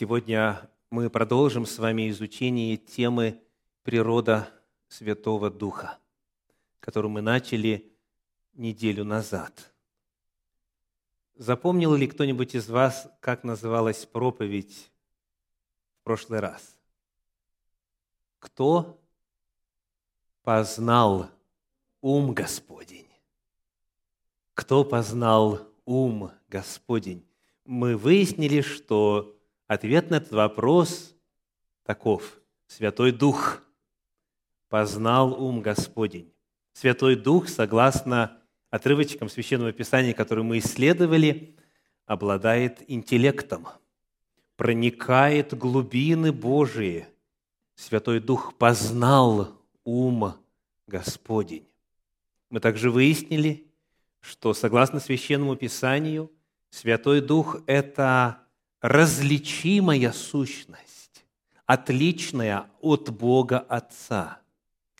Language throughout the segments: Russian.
Сегодня мы продолжим с вами изучение темы «Природа Святого Духа», которую мы начали неделю назад. Запомнил ли кто-нибудь из вас, как называлась проповедь в прошлый раз? Кто познал ум Господень? Кто познал ум Господень? Мы выяснили, что Ответ на этот вопрос таков. Святой Дух познал ум Господень. Святой Дух, согласно отрывочкам Священного Писания, которые мы исследовали, обладает интеллектом, проникает глубины Божии. Святой Дух познал ум Господень. Мы также выяснили, что согласно Священному Писанию, Святой Дух – это различимая сущность, отличная от Бога Отца,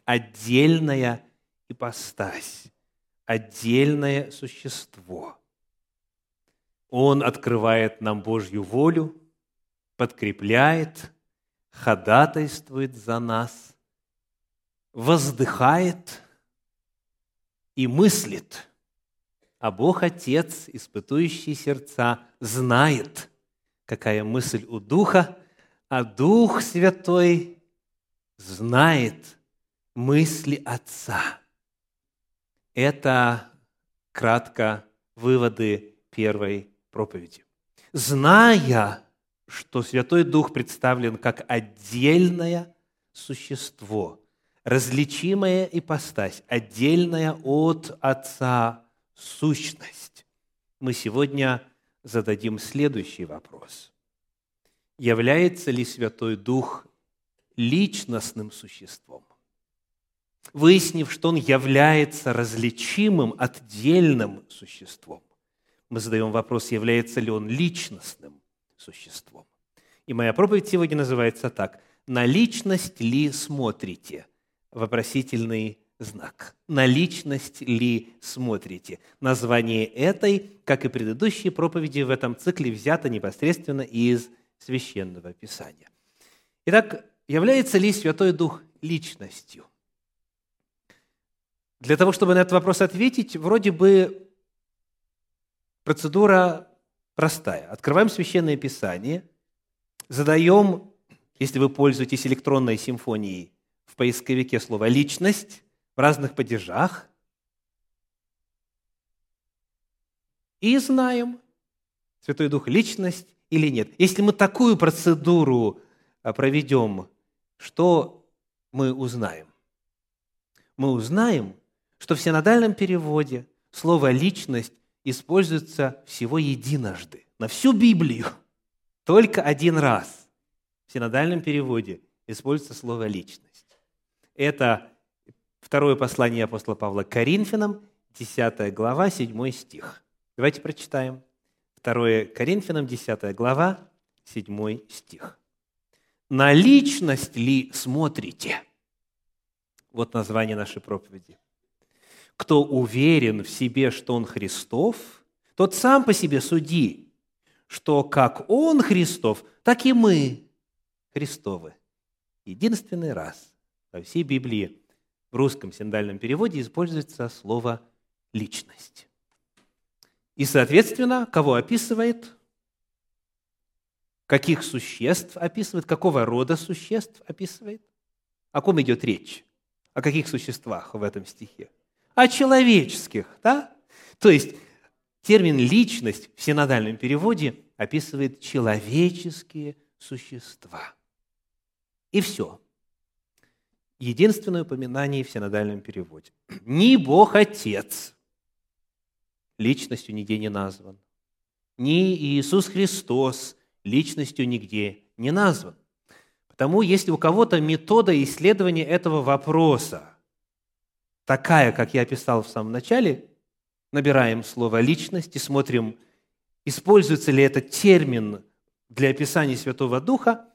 отдельная ипостась, отдельное существо. Он открывает нам Божью волю, подкрепляет, ходатайствует за нас, воздыхает и мыслит. А Бог Отец, испытующий сердца, знает – какая мысль у Духа, а Дух Святой знает мысли Отца. Это кратко выводы первой проповеди. Зная, что Святой Дух представлен как отдельное существо, различимая ипостась, отдельная от Отца сущность, мы сегодня зададим следующий вопрос. Является ли Святой Дух личностным существом? Выяснив, что Он является различимым, отдельным существом, мы задаем вопрос, является ли Он личностным существом. И моя проповедь сегодня называется так. «На личность ли смотрите?» Вопросительный знак. На личность ли смотрите? Название этой, как и предыдущие проповеди в этом цикле, взято непосредственно из Священного Писания. Итак, является ли Святой Дух личностью? Для того, чтобы на этот вопрос ответить, вроде бы процедура простая. Открываем Священное Писание, задаем, если вы пользуетесь электронной симфонией, в поисковике слово «личность», в разных падежах. И знаем, Святой Дух – личность или нет. Если мы такую процедуру а, проведем, что мы узнаем? Мы узнаем, что в синодальном переводе слово «личность» используется всего единожды, на всю Библию, только один раз. В синодальном переводе используется слово «личность». Это Второе послание апостола Павла к Коринфянам, 10 глава, 7 стих. Давайте прочитаем. Второе Коринфянам, 10 глава, 7 стих. «На личность ли смотрите?» Вот название нашей проповеди. «Кто уверен в себе, что он Христов, тот сам по себе суди, что как он Христов, так и мы Христовы». Единственный раз во всей Библии в русском синдальном переводе используется слово «личность». И, соответственно, кого описывает? Каких существ описывает? Какого рода существ описывает? О ком идет речь? О каких существах в этом стихе? О человеческих, да? То есть термин «личность» в синодальном переводе описывает человеческие существа. И все единственное упоминание в синодальном переводе. Ни Бог Отец личностью нигде не назван, ни Иисус Христос личностью нигде не назван. Потому если у кого-то метода исследования этого вопроса такая, как я описал в самом начале, набираем слово «личность» и смотрим, используется ли этот термин для описания Святого Духа,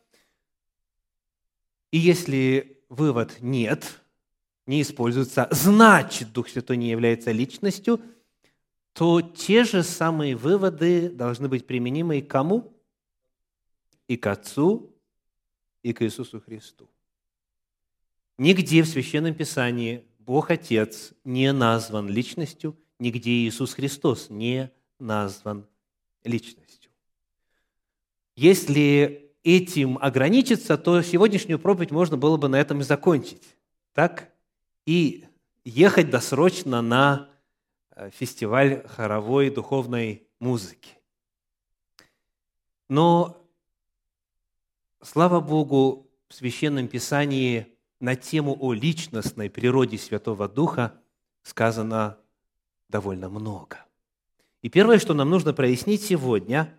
и если вывод «нет», не используется, значит, Дух Святой не является личностью, то те же самые выводы должны быть применимы и кому? и к Отцу, и к Иисусу Христу. Нигде в Священном Писании Бог Отец не назван личностью, нигде Иисус Христос не назван личностью. Если этим ограничиться, то сегодняшнюю проповедь можно было бы на этом и закончить. Так? И ехать досрочно на э, фестиваль хоровой духовной музыки. Но, слава Богу, в Священном Писании на тему о личностной природе Святого Духа сказано довольно много. И первое, что нам нужно прояснить сегодня,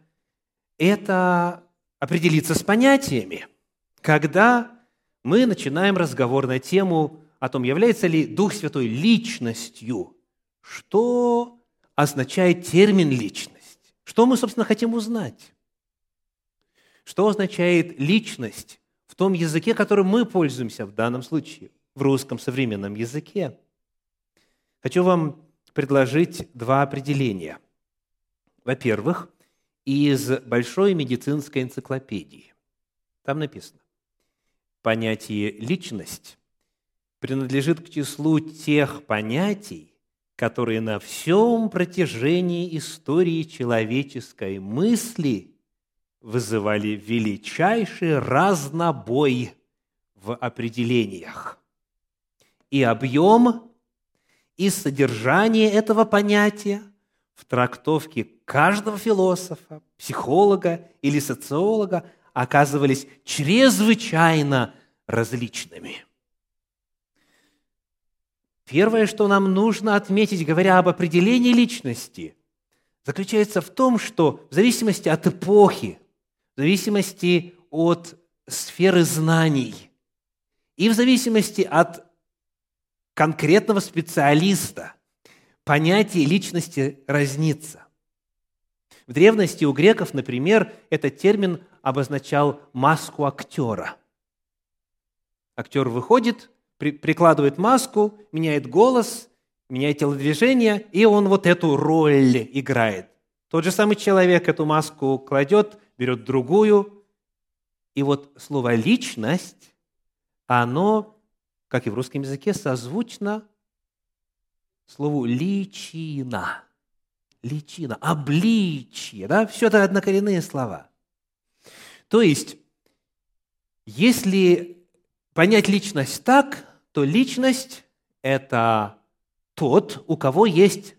это определиться с понятиями. Когда мы начинаем разговор на тему о том, является ли Дух Святой личностью, что означает термин «личность», что мы, собственно, хотим узнать. Что означает личность в том языке, которым мы пользуемся в данном случае, в русском современном языке? Хочу вам предложить два определения. Во-первых, из Большой медицинской энциклопедии. Там написано, понятие «личность» принадлежит к числу тех понятий, которые на всем протяжении истории человеческой мысли вызывали величайший разнобой в определениях. И объем, и содержание этого понятия в трактовке каждого философа, психолога или социолога оказывались чрезвычайно различными. Первое, что нам нужно отметить, говоря об определении личности, заключается в том, что в зависимости от эпохи, в зависимости от сферы знаний и в зависимости от конкретного специалиста понятие личности разнится. В древности у греков, например, этот термин обозначал маску актера. Актер выходит, прикладывает маску, меняет голос, меняет телодвижение, и он вот эту роль играет. Тот же самый человек эту маску кладет, берет другую. И вот слово «личность», оно, как и в русском языке, созвучно слову «личина». Личина, обличье, да, все это однокоренные слова. То есть, если понять личность так, то личность – это тот, у кого есть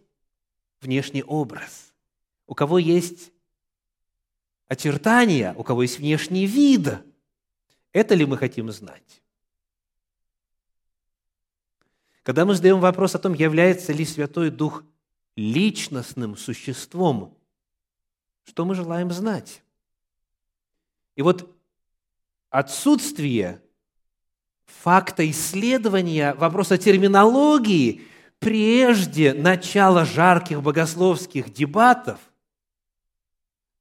внешний образ, у кого есть очертания, у кого есть внешний вид. Это ли мы хотим знать? Когда мы задаем вопрос о том, является ли Святой Дух личностным существом, что мы желаем знать? И вот отсутствие факта исследования вопроса терминологии прежде начала жарких богословских дебатов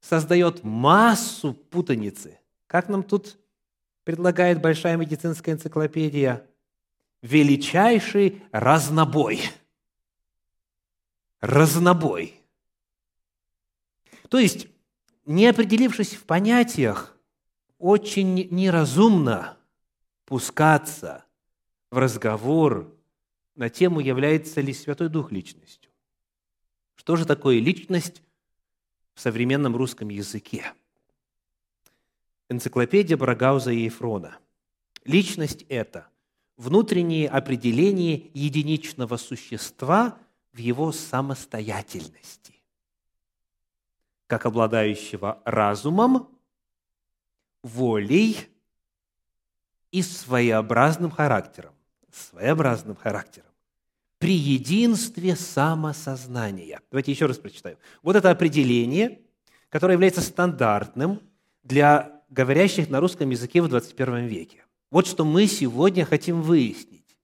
создает массу путаницы. Как нам тут предлагает Большая медицинская энциклопедия? Величайший разнобой. Разнобой. То есть, не определившись в понятиях, очень неразумно пускаться в разговор на тему, является ли Святой Дух личностью. Что же такое личность в современном русском языке? Энциклопедия Брагауза и Ефрона. Личность – это внутреннее определение единичного существа в его самостоятельности, как обладающего разумом, волей и своеобразным характером. Своеобразным характером. При единстве самосознания. Давайте еще раз прочитаю. Вот это определение, которое является стандартным для говорящих на русском языке в 21 веке. Вот что мы сегодня хотим выяснить.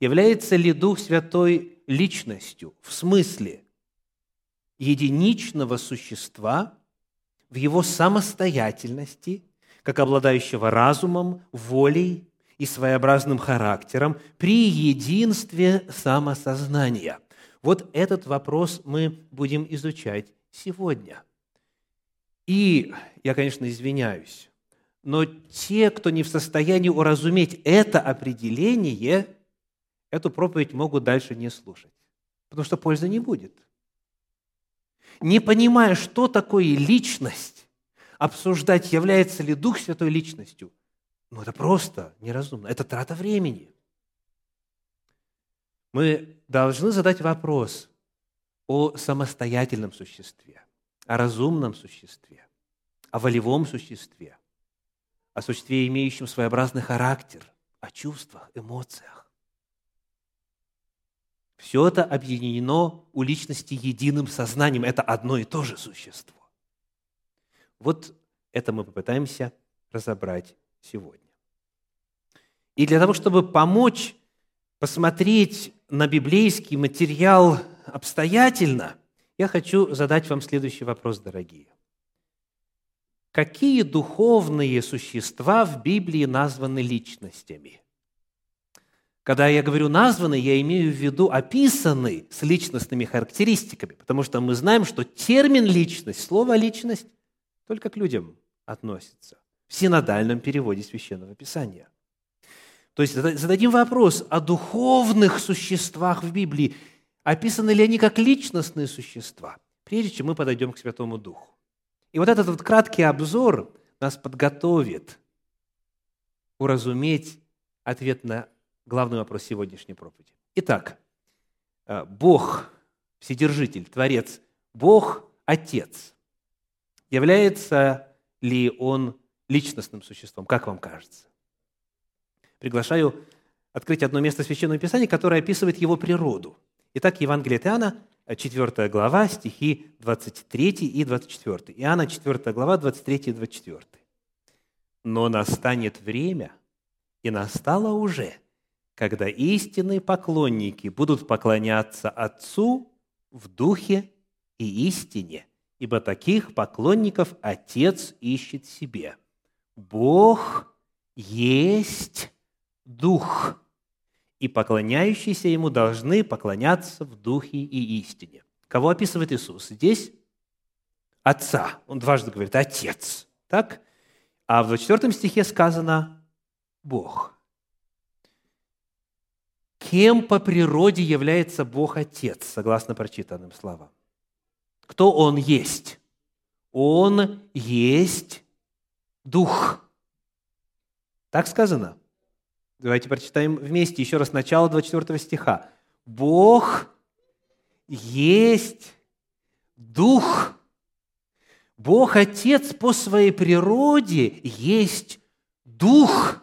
Является ли Дух Святой личностью в смысле единичного существа в его самостоятельности – как обладающего разумом, волей и своеобразным характером при единстве самосознания. Вот этот вопрос мы будем изучать сегодня. И я, конечно, извиняюсь, Но те, кто не в состоянии уразуметь это определение, эту проповедь могут дальше не слушать, потому что пользы не будет. Не понимая, что такое личность, обсуждать, является ли Дух Святой личностью, ну это просто неразумно, это трата времени. Мы должны задать вопрос о самостоятельном существе, о разумном существе, о волевом существе, о существе, имеющем своеобразный характер, о чувствах, эмоциях. Все это объединено у личности единым сознанием. Это одно и то же существо. Вот это мы попытаемся разобрать сегодня. И для того, чтобы помочь посмотреть на библейский материал обстоятельно, я хочу задать вам следующий вопрос, дорогие. Какие духовные существа в Библии названы личностями – когда я говорю названный, я имею в виду описанный с личностными характеристиками, потому что мы знаем, что термин «личность», слово «личность» только к людям относится в синодальном переводе Священного Писания. То есть зададим вопрос о духовных существах в Библии. Описаны ли они как личностные существа, прежде чем мы подойдем к Святому Духу. И вот этот вот краткий обзор нас подготовит уразуметь ответ на главный вопрос сегодняшней проповеди. Итак, э, Бог, Вседержитель, Творец, Бог – Отец. Является ли Он личностным существом, как вам кажется? Приглашаю открыть одно место Священного Писания, которое описывает Его природу. Итак, Евангелие Иоанна, 4 глава, стихи 23 и 24. Иоанна, 4 глава, 23 и 24. «Но настанет время, и настало уже – когда истинные поклонники будут поклоняться Отцу в духе и истине, ибо таких поклонников Отец ищет себе. Бог есть Дух, и поклоняющиеся Ему должны поклоняться в Духе и истине. Кого описывает Иисус? Здесь Отца. Он дважды говорит «Отец». Так? А в 24 стихе сказано «Бог». Кем по природе является Бог Отец, согласно прочитанным словам? Кто Он есть? Он есть Дух. Так сказано? Давайте прочитаем вместе еще раз начало 24 стиха. Бог есть Дух. Бог Отец по своей природе есть Дух.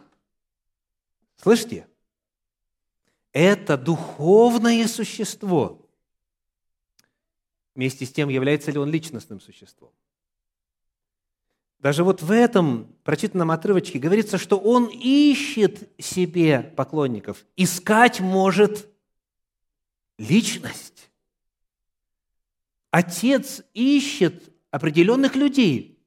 Слышите? это духовное существо. Вместе с тем, является ли он личностным существом? Даже вот в этом прочитанном отрывочке говорится, что он ищет себе поклонников. Искать может личность. Отец ищет определенных людей.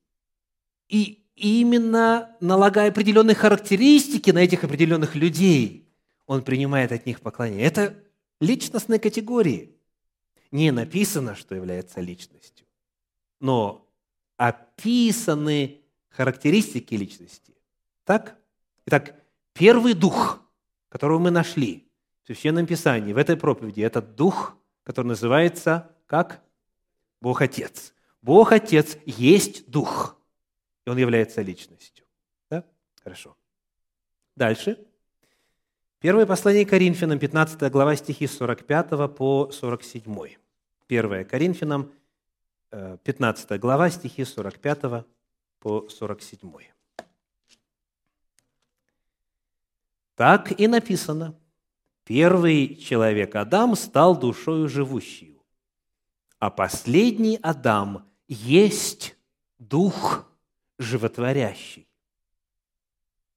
И именно налагая определенные характеристики на этих определенных людей – он принимает от них поклонение. Это личностные категории. Не написано, что является личностью, но описаны характеристики личности. Так? Итак, первый дух, которого мы нашли в Священном Писании, в этой проповеди, это дух, который называется как Бог Отец. Бог Отец есть дух, и он является личностью. Да? Хорошо. Дальше. Первое послание Коринфянам, 15 глава, стихи с 45 по 47. Первое Коринфянам, 15 э, глава, стихи с 45 по 47. Так и написано. Первый человек Адам стал душою живущей, а последний Адам есть дух животворящий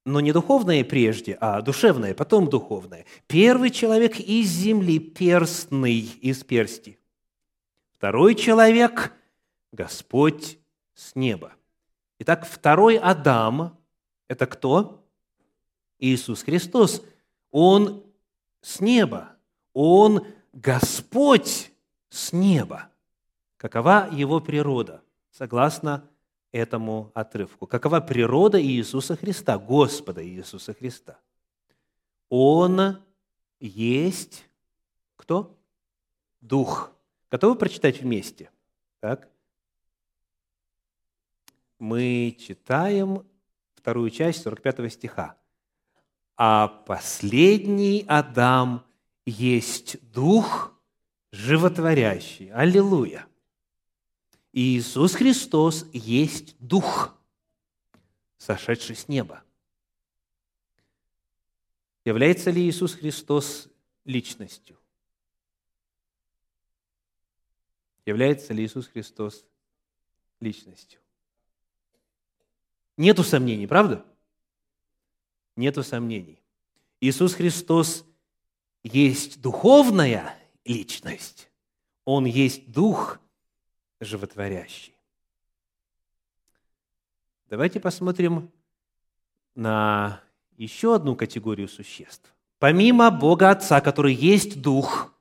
но не духовное прежде, а душевное, потом духовное. Первый человек из земли, перстный из персти. Второй человек – Господь с неба. Итак, второй Адам – это кто? Иисус Христос. Он с неба. Он Господь с неба. Какова его природа, согласно этому отрывку. Какова природа Иисуса Христа, Господа Иисуса Христа? Он есть кто? Дух. Готовы прочитать вместе? Так. Мы читаем вторую часть 45 стиха. «А последний Адам есть Дух животворящий». Аллилуйя! Иисус Христос есть Дух, сошедший с неба. Является ли Иисус Христос личностью? Является ли Иисус Христос личностью? Нету сомнений, правда? Нету сомнений. Иисус Христос есть духовная личность. Он есть Дух животворящий. Давайте посмотрим на еще одну категорию существ. Помимо Бога Отца, который есть Дух,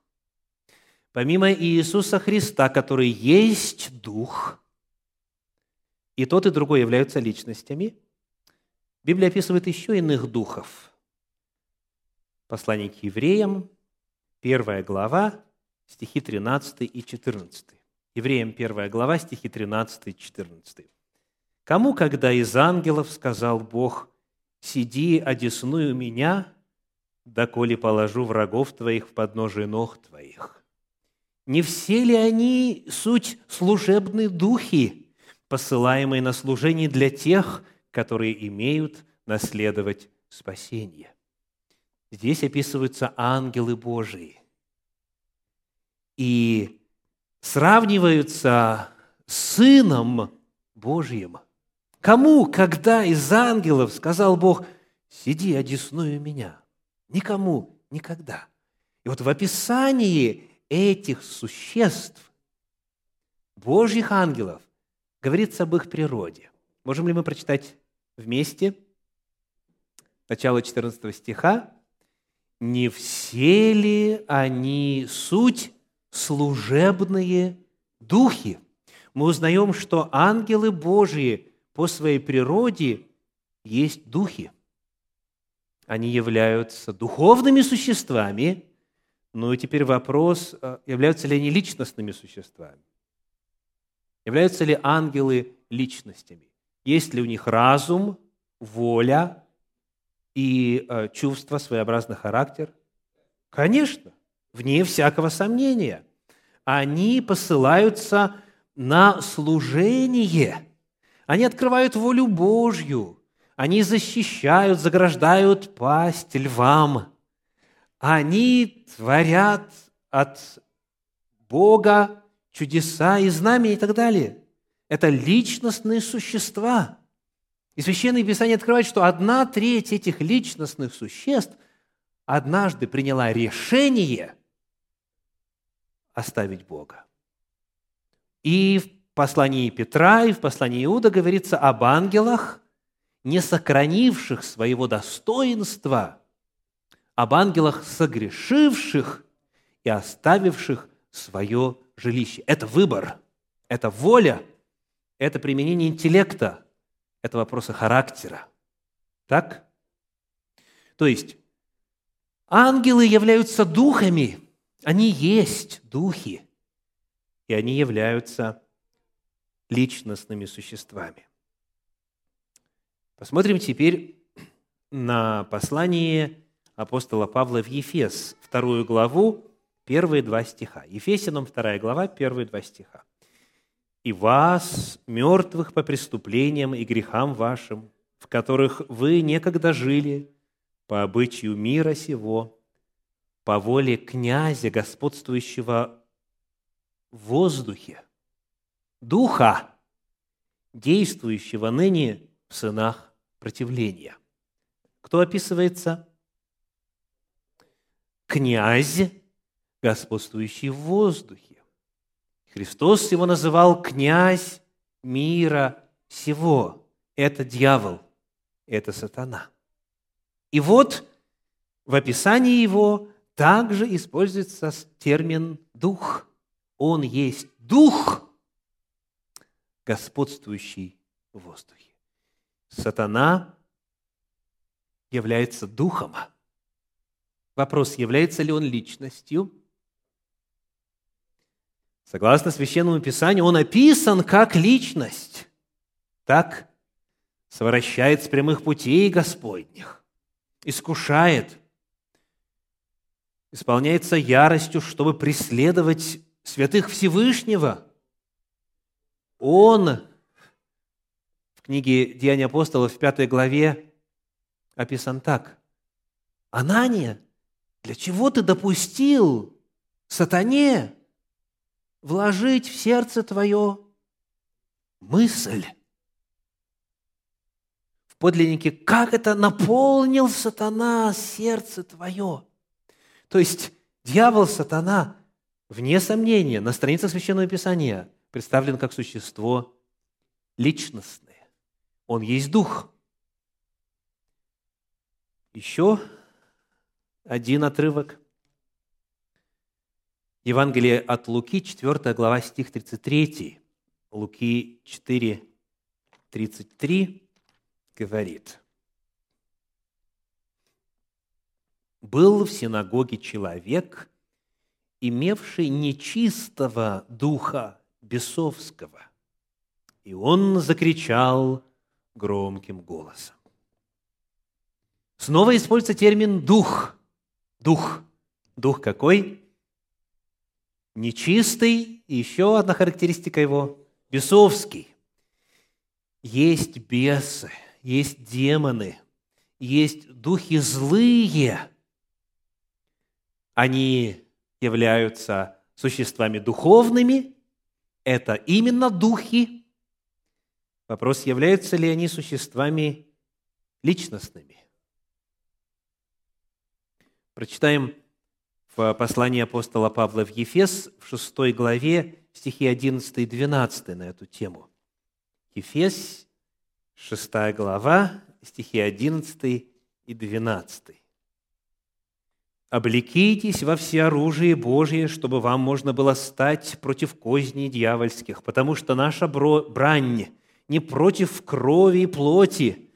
помимо Иисуса Христа, который есть Дух, и тот, и другой являются личностями, Библия описывает еще иных духов. Послание к евреям, первая глава, стихи 13 и 14. Евреям 1 глава, стихи 13 и 14. «Кому, когда из ангелов сказал Бог, «Сиди, одесную меня, доколе положу врагов твоих в подножие ног твоих». Не все ли они суть служебные духи, посылаемые на служение для тех, которые имеют наследовать спасение? Здесь описываются ангелы Божии. И сравниваются с Сыном Божьим. Кому, когда из ангелов сказал Бог, сиди, одесную меня? Никому, никогда. И вот в описании этих существ, Божьих ангелов, говорится об их природе. Можем ли мы прочитать вместе начало 14 стиха? «Не все ли они суть служебные духи?» Мы узнаем, что ангелы Божьи по своей природе есть духи. Они являются духовными существами, ну и теперь вопрос, э, являются ли они личностными существами? Являются ли ангелы личностями? Есть ли у них разум, воля и э, чувство, своеобразный характер? Конечно, вне всякого сомнения. Они посылаются на служение. Они открывают волю Божью. Они защищают, заграждают пасть львам. Они творят от Бога чудеса и знамения и так далее. Это личностные существа. И Священное Писание открывает, что одна треть этих личностных существ однажды приняла решение оставить Бога. И в послании Петра, и в послании Иуда говорится об ангелах, не сохранивших своего достоинства, об ангелах, согрешивших и оставивших свое жилище. Это выбор, это воля, это применение интеллекта, это вопросы характера. Так? То есть, ангелы являются духами, они есть духи, и они являются личностными существами. Посмотрим теперь на послание апостола Павла в Ефес, вторую главу, первые два стиха. Ефесянам вторая глава, первые два стиха. «И вас, мертвых по преступлениям и грехам вашим, в которых вы некогда жили, по обычаю мира сего, по воле князя, господствующего в воздухе, духа, действующего ныне в сынах противления». Кто описывается? Князь, господствующий в воздухе. Христос его называл князь мира всего. Это дьявол, это сатана. И вот в описании его также используется термин «дух». Он есть дух, господствующий в воздухе. Сатана является духом. Вопрос, является ли он личностью? Согласно Священному Писанию, он описан как личность. Так совращает с прямых путей Господних, искушает, исполняется яростью, чтобы преследовать святых Всевышнего. Он в книге «Деяния апостолов» в пятой главе описан так. «Анания, для чего ты допустил сатане вложить в сердце твое мысль?» В подлиннике, как это наполнил сатана сердце твое? То есть, дьявол, сатана, вне сомнения, на странице Священного Писания представлен как существо личностное. Он есть дух. Еще один отрывок. Евангелие от Луки, 4 глава, стих 33. Луки 4, 33 говорит. «Был в синагоге человек, имевший нечистого духа бесовского, и он закричал громким голосом. Снова используется термин «дух». Дух. Дух какой? Нечистый. И еще одна характеристика его – бесовский. Есть бесы, есть демоны, есть духи злые. Они являются существами духовными. Это именно духи. Вопрос, являются ли они существами личностными. Прочитаем в послании апостола Павла в Ефес в 6 главе стихи 11 и 12 на эту тему. Ефес, 6 глава, стихи 11 и 12. «Облекитесь во всеоружие Божие, чтобы вам можно было стать против козней дьявольских, потому что наша брань не против крови и плоти,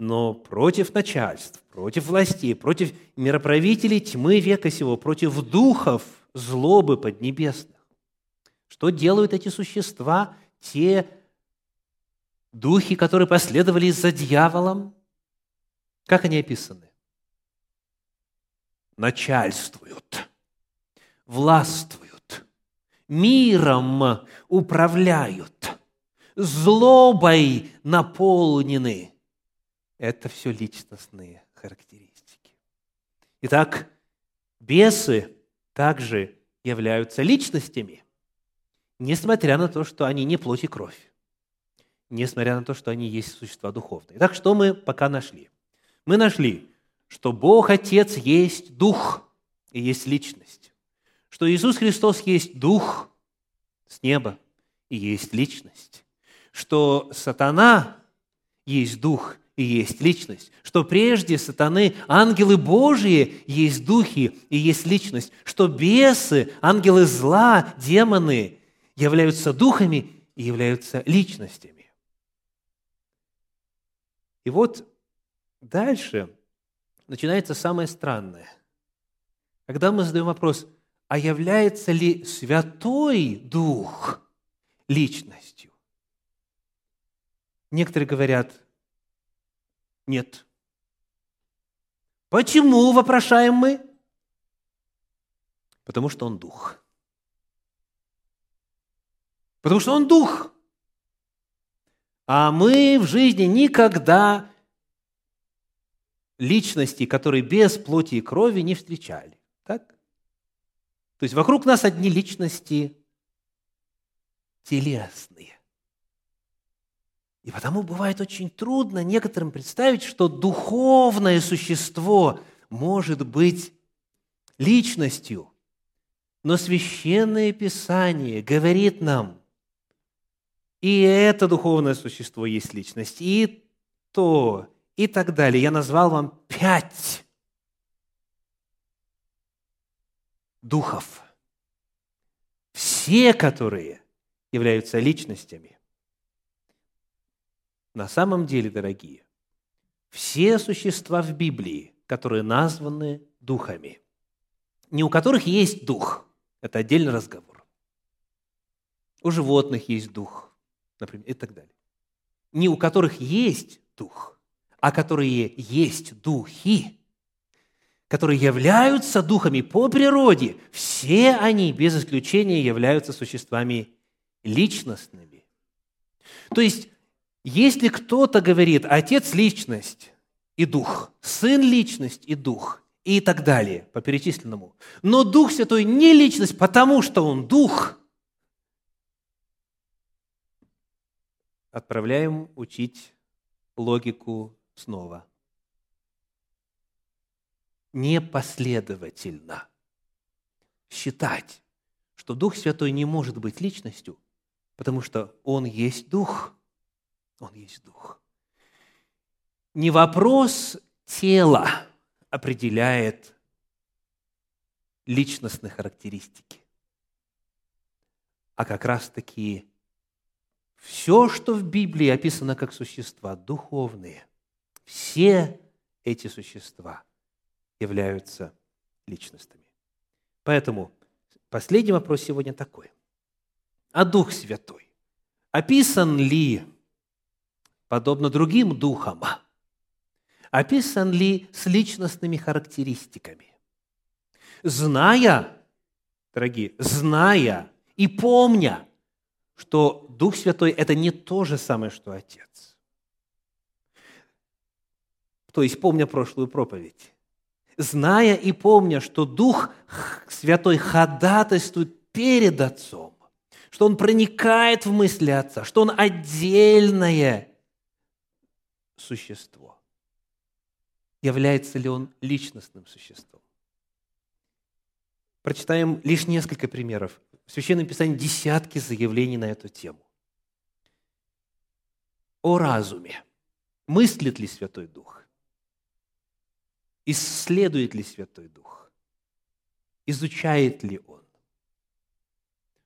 но против начальств, против властей, против мироправителей тьмы века сего, против духов злобы поднебесных. Что делают эти существа, те духи, которые последовали за дьяволом? Как они описаны? Начальствуют, властвуют, миром управляют, злобой наполнены – это все личностные характеристики. Итак, бесы также являются личностями, несмотря на то, что они не плоть и кровь, несмотря на то, что они есть существа духовные. Итак, что мы пока нашли? Мы нашли, что Бог Отец есть Дух и есть личность, что Иисус Христос есть Дух с неба и есть личность, что сатана есть Дух и есть личность, что прежде сатаны, ангелы Божьи, есть духи и есть личность, что бесы, ангелы зла, демоны являются духами и являются личностями. И вот дальше начинается самое странное. Когда мы задаем вопрос, а является ли Святой Дух личностью? Некоторые говорят, нет. Почему, вопрошаем мы? Потому что он дух. Потому что он дух. А мы в жизни никогда личности, которые без плоти и крови, не встречали. Так? То есть вокруг нас одни личности телесные. И потому бывает очень трудно некоторым представить, что духовное существо может быть личностью. Но священное Писание говорит нам, и это духовное существо есть личность, и то, и так далее. Я назвал вам пять духов. Все, которые являются личностями. На самом деле, дорогие, все существа в Библии, которые названы духами, не у которых есть дух, это отдельный разговор. У животных есть дух, например, и так далее. Не у которых есть дух, а которые есть духи, которые являются духами по природе, все они без исключения являются существами личностными. То есть, если кто-то говорит, отец – личность и дух, сын – личность и дух, и так далее, по перечисленному, но Дух Святой не личность, потому что Он дух, отправляем учить логику снова. Непоследовательно считать, что Дух Святой не может быть личностью, потому что Он есть Дух. Он есть Дух. Не вопрос тела определяет личностные характеристики, а как раз-таки все, что в Библии описано как существа духовные, все эти существа являются личностями. Поэтому последний вопрос сегодня такой. А Дух Святой описан ли, подобно другим духам, описан ли с личностными характеристиками? Зная, дорогие, зная и помня, что Дух Святой – это не то же самое, что Отец. То есть, помня прошлую проповедь, зная и помня, что Дух Святой ходатайствует перед Отцом, что Он проникает в мысли Отца, что Он отдельное существо. Является ли Он личностным существом? Прочитаем лишь несколько примеров в Священном Писании десятки заявлений на эту тему. О разуме. Мыслит ли Святой Дух? Исследует ли Святой Дух? Изучает ли Он?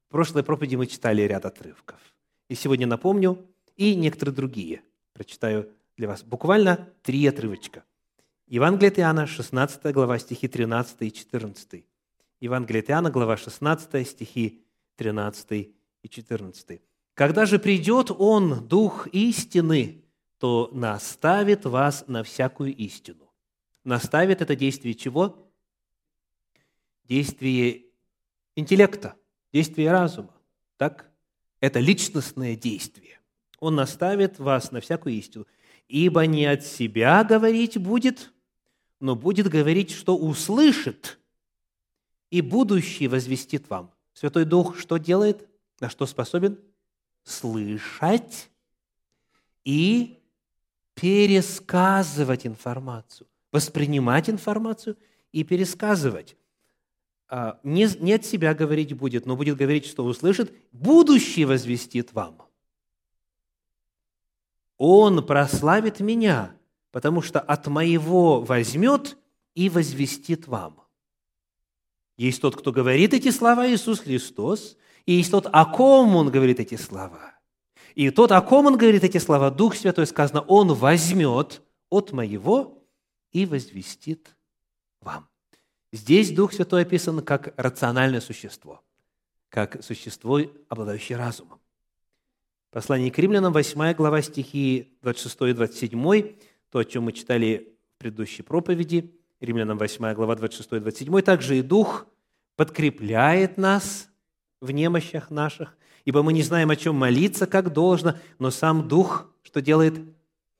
В прошлой проповеди мы читали ряд отрывков. И сегодня напомню и некоторые другие. Прочитаю для вас буквально три отрывочка. Евангелие от Иоанна, 16 глава, стихи 13 и 14. Евангелие от Иоанна, глава 16, стихи 13 и 14. «Когда же придет Он, Дух истины, то наставит вас на всякую истину». Наставит это действие чего? Действие интеллекта, действие разума. Так? Это личностное действие. Он наставит вас на всякую истину. «Ибо не от себя говорить будет, но будет говорить, что услышит, и будущее возвестит вам. Святой Дух что делает? На что способен? Слышать и пересказывать информацию. Воспринимать информацию и пересказывать. А, не, от себя говорить будет, но будет говорить, что услышит, будущее возвестит вам. Он прославит меня, потому что от моего возьмет и возвестит вам. Есть тот, кто говорит эти слова, Иисус Христос, и есть тот, о ком Он говорит эти слова. И тот, о ком Он говорит эти слова, Дух Святой, сказано, Он возьмет от моего и возвестит вам. Здесь Дух Святой описан как рациональное существо, как существо, обладающее разумом. Послание к римлянам, 8 глава, стихи 26 и 27, то, о чем мы читали в предыдущей проповеди – Римлянам 8 глава 26-27, также и Дух подкрепляет нас в немощах наших, ибо мы не знаем, о чем молиться, как должно, но сам Дух что делает?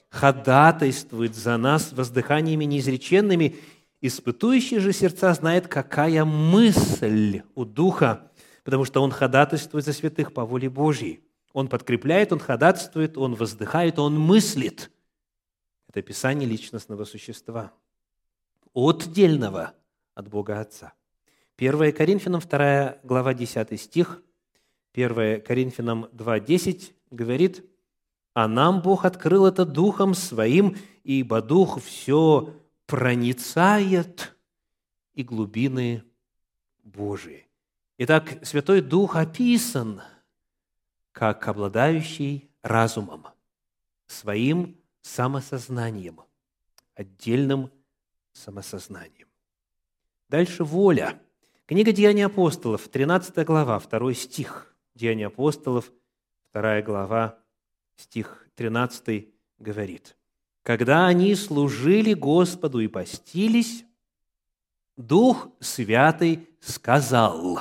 Ходатайствует за нас воздыханиями неизреченными, испытующий же сердца знает, какая мысль у Духа, потому что Он ходатайствует за святых по воле Божьей. Он подкрепляет, Он ходатайствует, Он воздыхает, Он мыслит. Это описание личностного существа – отдельного от Бога Отца. 1 Коринфянам 2 глава 10 стих, 1 Коринфянам 2.10 говорит, «А нам Бог открыл это Духом Своим, ибо Дух все проницает и глубины Божии». Итак, Святой Дух описан как обладающий разумом. своим самосознанием, отдельным самосознанием. Дальше воля. Книга Деяний апостолов, 13 глава, 2 стих. Деяния апостолов, 2 глава, стих 13 говорит. «Когда они служили Господу и постились, Дух Святый сказал,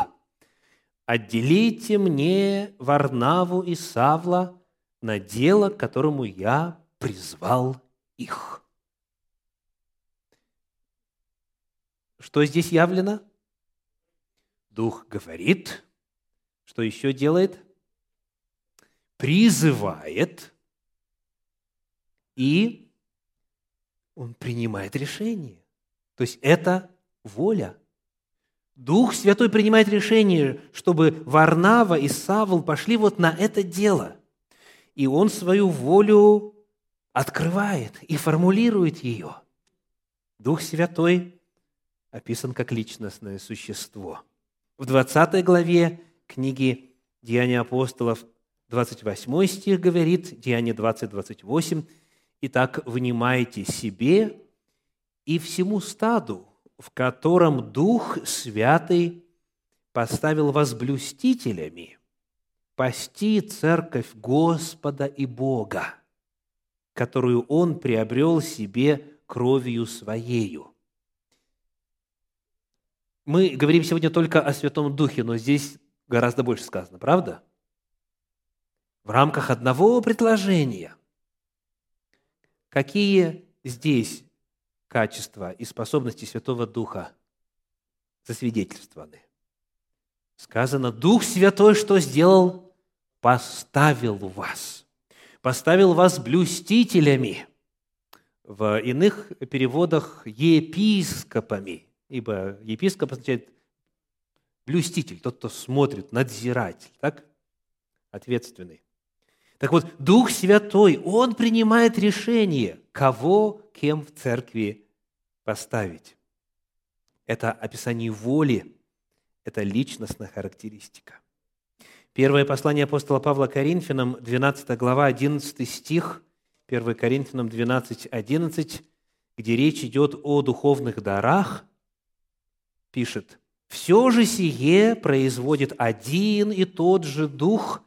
«Отделите мне Варнаву и Савла на дело, к которому я призвал их». Что здесь явлено? Дух говорит, что еще делает? Призывает, и он принимает решение. То есть это воля. Дух Святой принимает решение, чтобы Варнава и Савл пошли вот на это дело. И он свою волю открывает и формулирует ее. Дух Святой описан как личностное существо. В 20 главе книги «Деяния апостолов» 28 стих говорит, Деяние 20, 28, «Итак, внимайте себе и всему стаду, в котором Дух Святый поставил вас блюстителями, пасти церковь Господа и Бога, которую Он приобрел себе кровью Своею». Мы говорим сегодня только о Святом Духе, но здесь гораздо больше сказано, правда? В рамках одного предложения. Какие здесь качества и способности Святого Духа засвидетельствованы? Сказано, Дух Святой что сделал? Поставил вас. Поставил вас блюстителями. В иных переводах епископами – ибо епископ означает блюститель, тот, кто смотрит, надзиратель, так? Ответственный. Так вот, Дух Святой, Он принимает решение, кого, кем в церкви поставить. Это описание воли, это личностная характеристика. Первое послание апостола Павла Коринфянам, 12 глава, 11 стих, 1 Коринфянам 12, 11, где речь идет о духовных дарах – пишет, «Все же сие производит один и тот же Дух,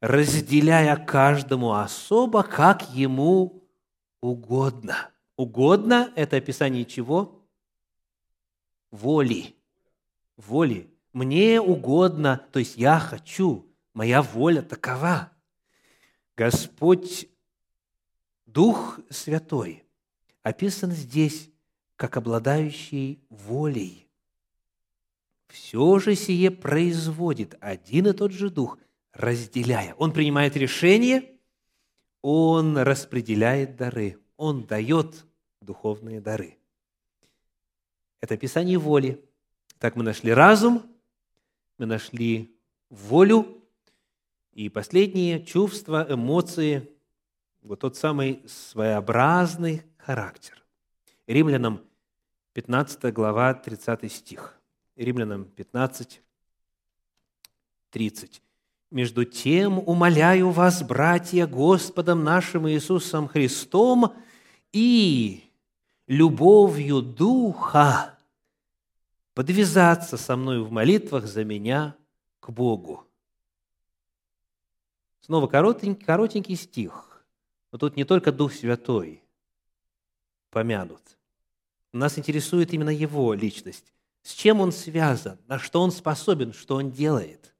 разделяя каждому особо, как ему угодно». Угодно – это описание чего? Воли. Воли. Мне угодно, то есть я хочу, моя воля такова. Господь, Дух Святой, описан здесь как обладающий волей – все же сие производит один и тот же Дух, разделяя. Он принимает решение, он распределяет дары, он дает духовные дары. Это описание воли. Так мы нашли разум, мы нашли волю, и последние чувства, эмоции, вот тот самый своеобразный характер. Римлянам 15 глава, 30 стих. Римлянам 15, 30. «Между тем умоляю вас, братья, Господом нашим Иисусом Христом и любовью Духа подвязаться со мной в молитвах за меня к Богу». Снова коротенький, коротенький стих, но тут не только Дух Святой помянут. Нас интересует именно Его личность. С чем он связан? На что он способен? Что он делает?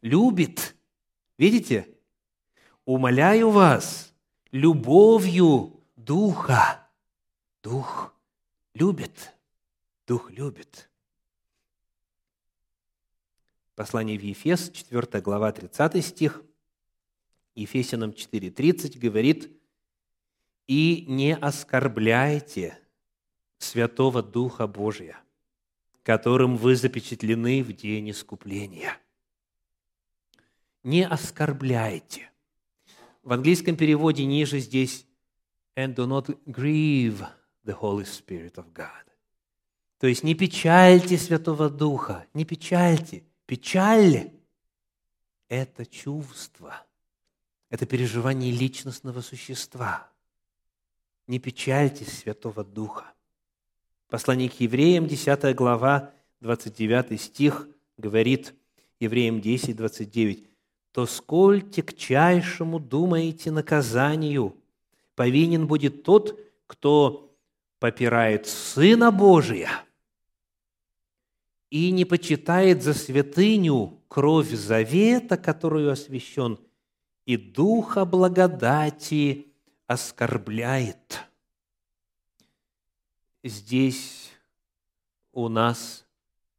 Любит. Видите? Умоляю вас любовью Духа. Дух любит. Дух любит. Послание в Ефес, 4 глава, 30 стих, Ефесянам 4.30 говорит, «И не оскорбляйте Святого Духа Божия, которым вы запечатлены в день искупления. Не оскорбляйте. В английском переводе ниже здесь «and do not grieve the Holy Spirit of God». То есть не печальте Святого Духа, не печальте. Печаль – это чувство, Это переживание личностного существа. Не печальтесь Святого Духа. Послание к евреям, 10 глава, 29 стих, говорит евреям 10, 29, «То сколь тягчайшему думаете наказанию, повинен будет тот, кто попирает Сына Божия и не почитает за святыню кровь завета, которую освящен, и Духа благодати оскорбляет. Здесь у нас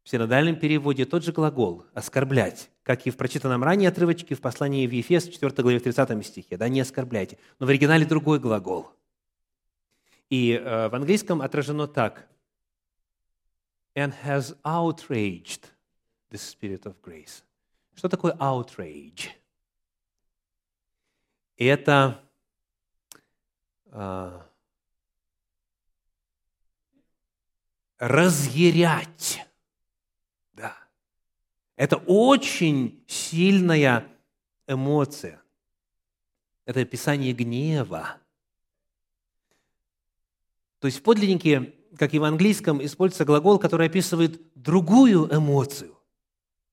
в синодальном переводе тот же глагол «оскорблять», как и в прочитанном ранее отрывочке в послании в Ефес, 4 главе, 30 стихе. Да, не оскорбляйте. Но в оригинале другой глагол. И э, в английском отражено так. «And has outraged the spirit of grace». Что такое outrage? Это э, разъярять это очень сильная эмоция. Это описание гнева. То есть в подлиннике, как и в английском, используется глагол, который описывает другую эмоцию.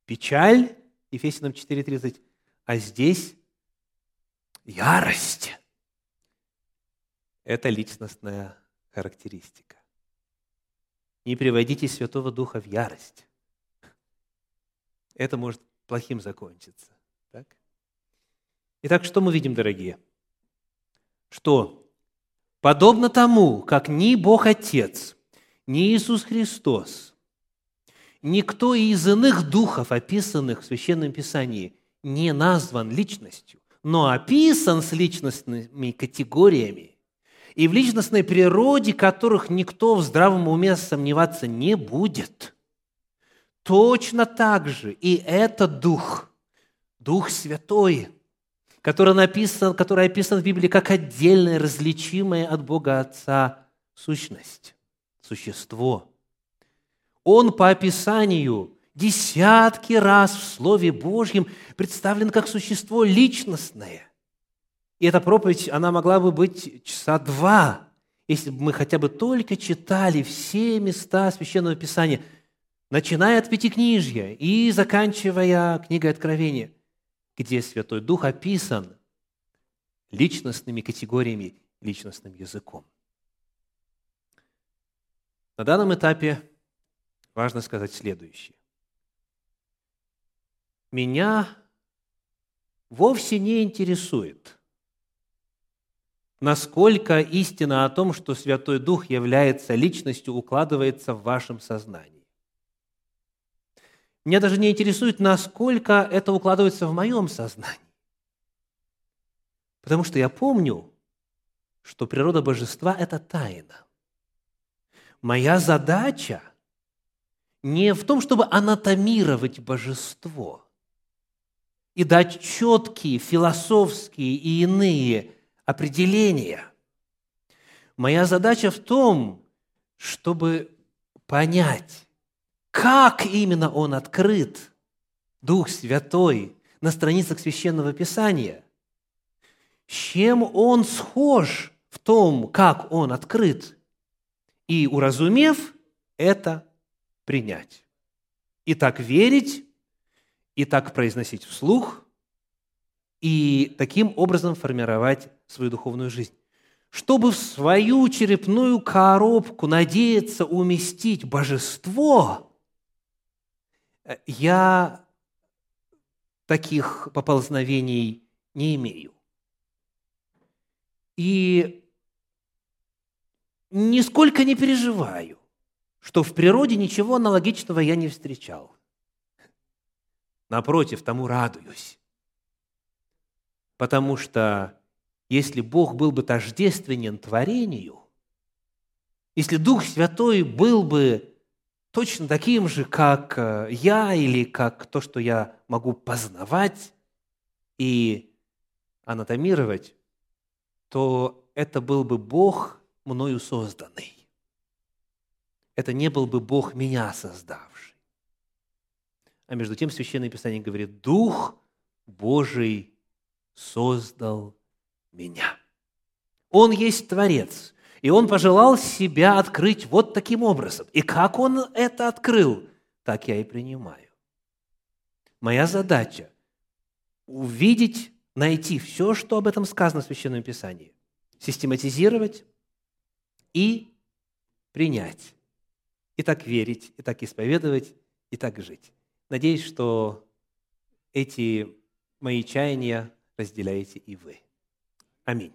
Печаль, Ефесянам 4.30, а здесь ярость. Это личностная характеристика. Не приводите Святого Духа в ярость это может плохим закончиться. Так? Итак, что мы видим, дорогие? Что подобно тому, как ни Бог Отец, ни Иисус Христос, никто из иных духов, описанных в Священном Писании, не назван личностью, но описан с личностными категориями и в личностной природе, которых никто в здравом уме сомневаться не будет – Точно так же и этот Дух, Дух Святой, который, написан, который описан в Библии как отдельная, различимая от Бога Отца сущность, существо. Он по описанию десятки раз в Слове Божьем представлен как существо личностное. И эта проповедь, она могла бы быть часа два, если бы мы хотя бы только читали все места Священного Писания – начиная от Пятикнижья и заканчивая книгой Откровения, где Святой Дух описан личностными категориями, личностным языком. На данном этапе важно сказать следующее. Меня вовсе не интересует, насколько истина о том, что Святой Дух является личностью, укладывается в вашем сознании. Меня даже не интересует, насколько это укладывается в моем сознании. Потому что я помню, что природа божества – это тайна. Моя задача не в том, чтобы анатомировать божество и дать четкие философские и иные определения. Моя задача в том, чтобы понять, как именно он открыт, Дух Святой, на страницах Священного Писания? С чем он схож в том, как он открыт? И, уразумев это, принять. И так верить, и так произносить вслух, и таким образом формировать свою духовную жизнь чтобы в свою черепную коробку надеяться уместить божество, я таких поползновений не имею. И нисколько не переживаю, что в природе ничего аналогичного я не встречал. Напротив, тому радуюсь. Потому что если Бог был бы тождественен творению, если Дух Святой был бы точно таким же, как э, я или как то, что я могу познавать и анатомировать, то это был бы Бог мною созданный. Это не был бы Бог меня создавший. А между тем Священное Писание говорит, Дух Божий создал меня. Он есть Творец, и Он пожелал себя открыть вот таким образом. И как Он это открыл, так я и принимаю. Моя задача – увидеть, найти все, что об этом сказано в Священном Писании, систематизировать и принять. И так верить, и так исповедовать, и так жить. Надеюсь, что эти мои чаяния разделяете и вы. Аминь.